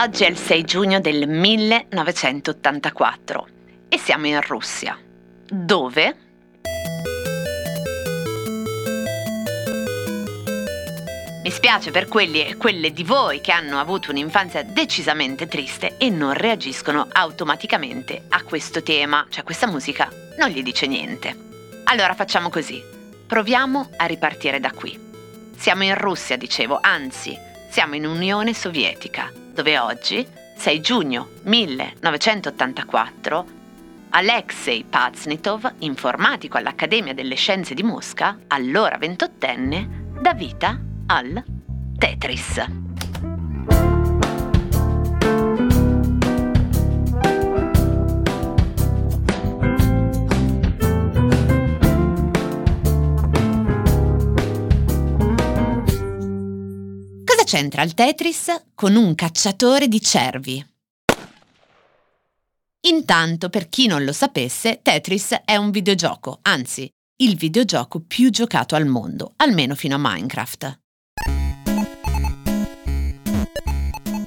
Oggi è il 6 giugno del 1984 e siamo in Russia. Dove? Mi spiace per quelli e quelle di voi che hanno avuto un'infanzia decisamente triste e non reagiscono automaticamente a questo tema, cioè questa musica non gli dice niente. Allora facciamo così, proviamo a ripartire da qui. Siamo in Russia, dicevo, anzi, siamo in Unione Sovietica, dove oggi, 6 giugno 1984, Alexei Paznitov, informatico all'Accademia delle Scienze di Mosca, allora ventottenne, dà vita al Tetris. C'entra il Tetris con un cacciatore di cervi? Intanto, per chi non lo sapesse, Tetris è un videogioco, anzi, il videogioco più giocato al mondo, almeno fino a Minecraft.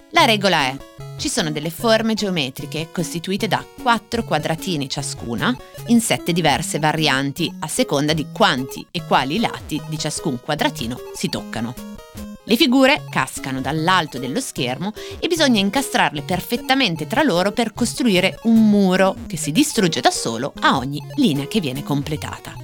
La regola è, ci sono delle forme geometriche costituite da quattro quadratini ciascuna, in sette diverse varianti a seconda di quanti e quali lati di ciascun quadratino si toccano. Le figure cascano dall'alto dello schermo e bisogna incastrarle perfettamente tra loro per costruire un muro che si distrugge da solo a ogni linea che viene completata.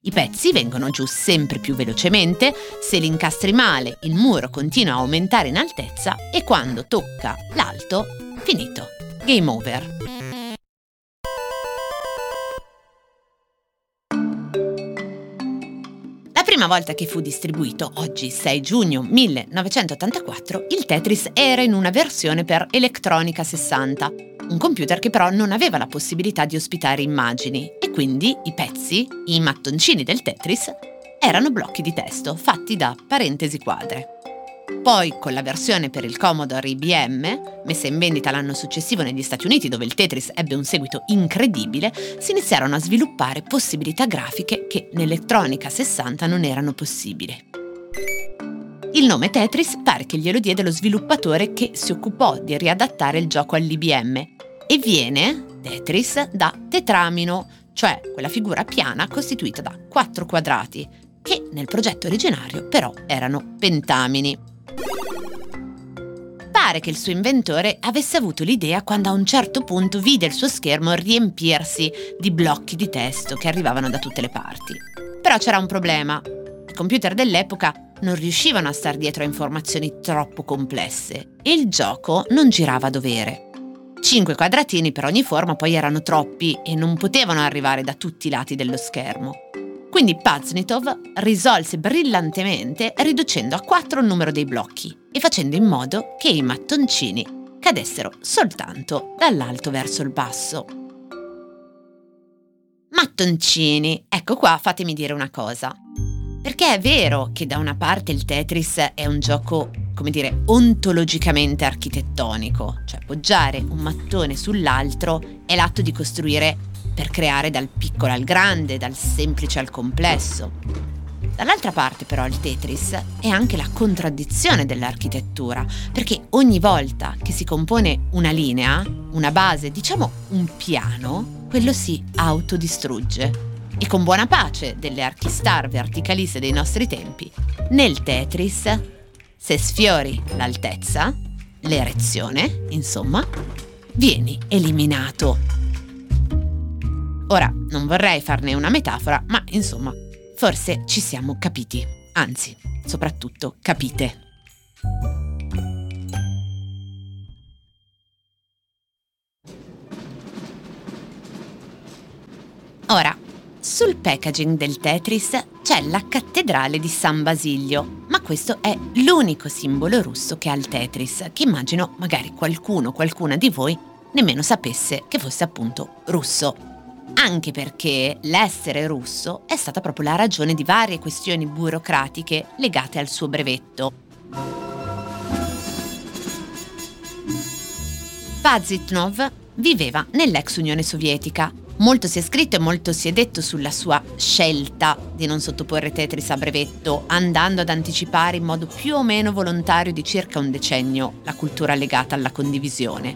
I pezzi vengono giù sempre più velocemente, se li incastri male il muro continua a aumentare in altezza e quando tocca l'alto, finito. Game over. Prima volta che fu distribuito, oggi 6 giugno 1984, il Tetris era in una versione per Electronica 60, un computer che però non aveva la possibilità di ospitare immagini e quindi i pezzi, i mattoncini del Tetris, erano blocchi di testo fatti da parentesi quadre. Poi, con la versione per il Commodore IBM, messa in vendita l'anno successivo negli Stati Uniti dove il Tetris ebbe un seguito incredibile, si iniziarono a sviluppare possibilità grafiche che nell'elettronica 60 non erano possibili. Il nome Tetris pare che glielo diede lo sviluppatore che si occupò di riadattare il gioco all'IBM e viene, Tetris, da tetramino, cioè quella figura piana costituita da quattro quadrati, che nel progetto originario però erano pentamini. Pare che il suo inventore avesse avuto l'idea quando a un certo punto vide il suo schermo riempirsi di blocchi di testo che arrivavano da tutte le parti. Però c'era un problema. I computer dell'epoca non riuscivano a star dietro a informazioni troppo complesse e il gioco non girava a dovere. Cinque quadratini per ogni forma poi erano troppi e non potevano arrivare da tutti i lati dello schermo. Quindi Paznitov risolse brillantemente riducendo a 4 il numero dei blocchi e facendo in modo che i mattoncini cadessero soltanto dall'alto verso il basso. Mattoncini, ecco qua fatemi dire una cosa. Perché è vero che da una parte il Tetris è un gioco, come dire, ontologicamente architettonico, cioè poggiare un mattone sull'altro è l'atto di costruire per creare dal piccolo al grande, dal semplice al complesso. Dall'altra parte però il Tetris è anche la contraddizione dell'architettura, perché ogni volta che si compone una linea, una base, diciamo un piano, quello si autodistrugge e con buona pace delle archistar verticaliste dei nostri tempi, nel Tetris, se sfiori l'altezza, l'erezione, insomma, vieni eliminato. Ora, non vorrei farne una metafora, ma insomma, forse ci siamo capiti, anzi, soprattutto capite. Ora, sul packaging del Tetris c'è la cattedrale di San Basilio, ma questo è l'unico simbolo russo che ha il Tetris, che immagino magari qualcuno, qualcuna di voi nemmeno sapesse che fosse appunto russo. Anche perché l'essere russo è stata proprio la ragione di varie questioni burocratiche legate al suo brevetto. Pazitnov viveva nell'ex Unione Sovietica Molto si è scritto e molto si è detto sulla sua scelta di non sottoporre Tetris a brevetto, andando ad anticipare in modo più o meno volontario di circa un decennio la cultura legata alla condivisione.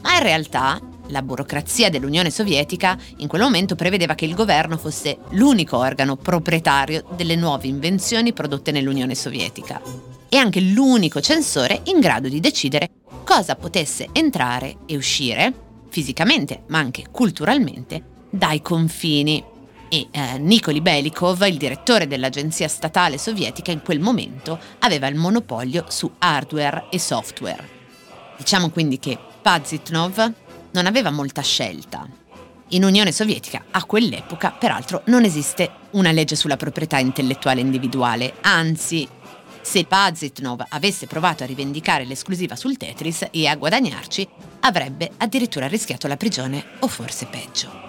Ma in realtà la burocrazia dell'Unione Sovietica in quel momento prevedeva che il governo fosse l'unico organo proprietario delle nuove invenzioni prodotte nell'Unione Sovietica e anche l'unico censore in grado di decidere cosa potesse entrare e uscire fisicamente ma anche culturalmente, dai confini. E eh, Nikoli Belikov, il direttore dell'agenzia statale sovietica, in quel momento aveva il monopolio su hardware e software. Diciamo quindi che Pazitnov non aveva molta scelta. In Unione Sovietica, a quell'epoca, peraltro, non esiste una legge sulla proprietà intellettuale individuale, anzi, se Pazitnov avesse provato a rivendicare l'esclusiva sul Tetris e a guadagnarci, avrebbe addirittura rischiato la prigione o forse peggio.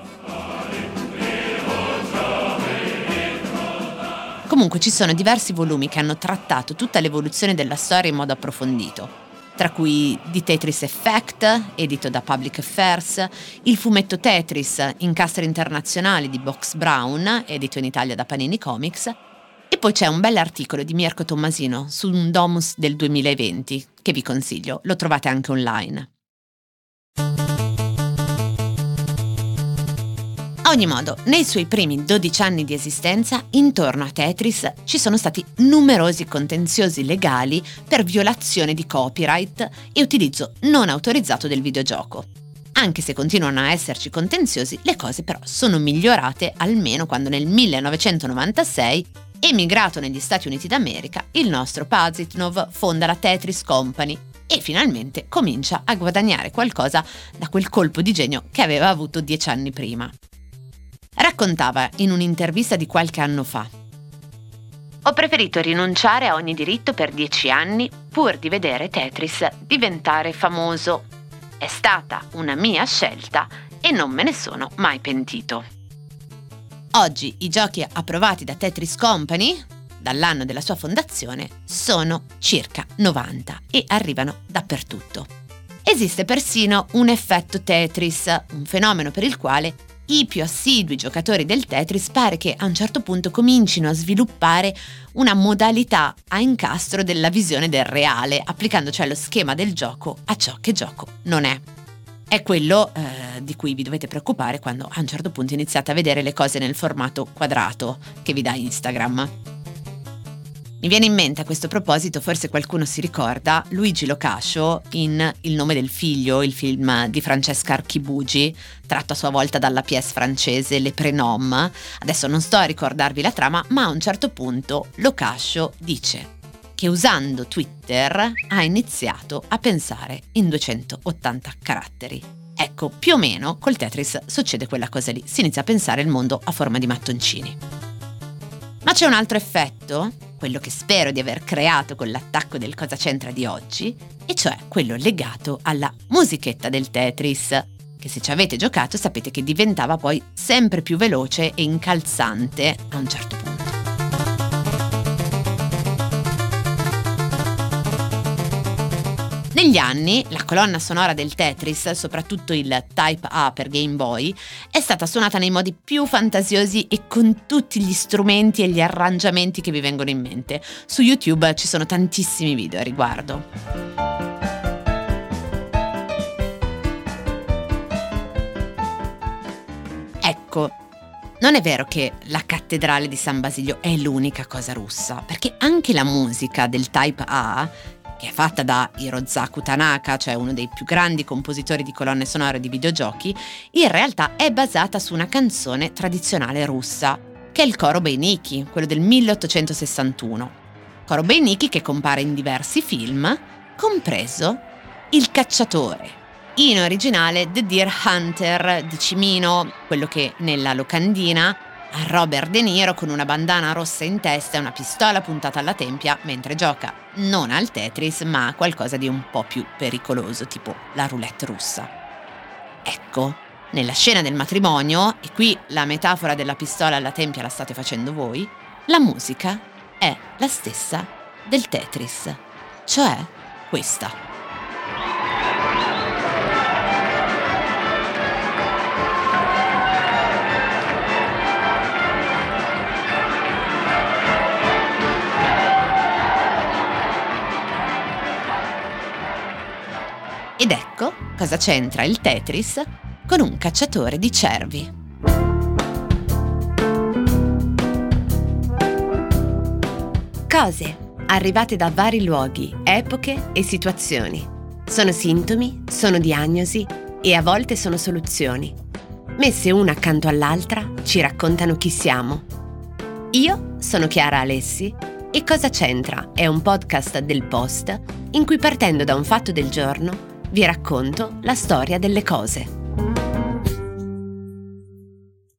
Comunque ci sono diversi volumi che hanno trattato tutta l'evoluzione della storia in modo approfondito, tra cui The Tetris Effect, edito da Public Affairs, il fumetto Tetris, incastri internazionali di Box Brown, edito in Italia da Panini Comics, e poi c'è un bell'articolo di Mirko Tommasino su un Domus del 2020, che vi consiglio, lo trovate anche online. Ogni modo, nei suoi primi 12 anni di esistenza, intorno a Tetris ci sono stati numerosi contenziosi legali per violazione di copyright e utilizzo non autorizzato del videogioco. Anche se continuano a esserci contenziosi, le cose però sono migliorate almeno quando nel 1996, emigrato negli Stati Uniti d'America, il nostro Pazitnov fonda la Tetris Company e finalmente comincia a guadagnare qualcosa da quel colpo di genio che aveva avuto dieci anni prima. Raccontava in un'intervista di qualche anno fa. Ho preferito rinunciare a ogni diritto per dieci anni pur di vedere Tetris diventare famoso. È stata una mia scelta e non me ne sono mai pentito. Oggi i giochi approvati da Tetris Company, dall'anno della sua fondazione, sono circa 90 e arrivano dappertutto. Esiste persino un effetto Tetris, un fenomeno per il quale i più assidui giocatori del Tetris pare che a un certo punto comincino a sviluppare una modalità a incastro della visione del reale, applicando cioè lo schema del gioco a ciò che gioco non è. È quello eh, di cui vi dovete preoccupare quando a un certo punto iniziate a vedere le cose nel formato quadrato che vi dà Instagram. Mi viene in mente a questo proposito, forse qualcuno si ricorda, Luigi Locascio in Il nome del figlio, il film di Francesca Archibugi, tratto a sua volta dalla pièce francese Le Prénoms. Adesso non sto a ricordarvi la trama, ma a un certo punto Locascio dice che usando Twitter ha iniziato a pensare in 280 caratteri. Ecco, più o meno col Tetris succede quella cosa lì, si inizia a pensare il mondo a forma di mattoncini. Ma c'è un altro effetto quello che spero di aver creato con l'attacco del Cosa C'entra di oggi, e cioè quello legato alla musichetta del Tetris, che se ci avete giocato sapete che diventava poi sempre più veloce e incalzante a un certo punto. Negli anni la colonna sonora del Tetris, soprattutto il Type A per Game Boy, è stata suonata nei modi più fantasiosi e con tutti gli strumenti e gli arrangiamenti che vi vengono in mente. Su YouTube ci sono tantissimi video a riguardo. Ecco, non è vero che la cattedrale di San Basilio è l'unica cosa russa, perché anche la musica del Type A che è fatta da Hirozaku Tanaka, cioè uno dei più grandi compositori di colonne sonore di videogiochi, in realtà è basata su una canzone tradizionale russa, che è il coro Beiniki, quello del 1861. Coro Beiniki che compare in diversi film, compreso Il cacciatore, in originale The Deer Hunter di Cimino, quello che nella locandina a Robert De Niro con una bandana rossa in testa e una pistola puntata alla tempia mentre gioca non al Tetris ma a qualcosa di un po' più pericoloso tipo la roulette russa. Ecco, nella scena del matrimonio, e qui la metafora della pistola alla tempia la state facendo voi, la musica è la stessa del Tetris, cioè questa. Ed ecco cosa c'entra il Tetris con un cacciatore di cervi. Cose arrivate da vari luoghi, epoche e situazioni. Sono sintomi, sono diagnosi e a volte sono soluzioni. Messe una accanto all'altra ci raccontano chi siamo. Io sono Chiara Alessi e Cosa c'entra è un podcast del Post in cui partendo da un fatto del giorno vi racconto la storia delle cose.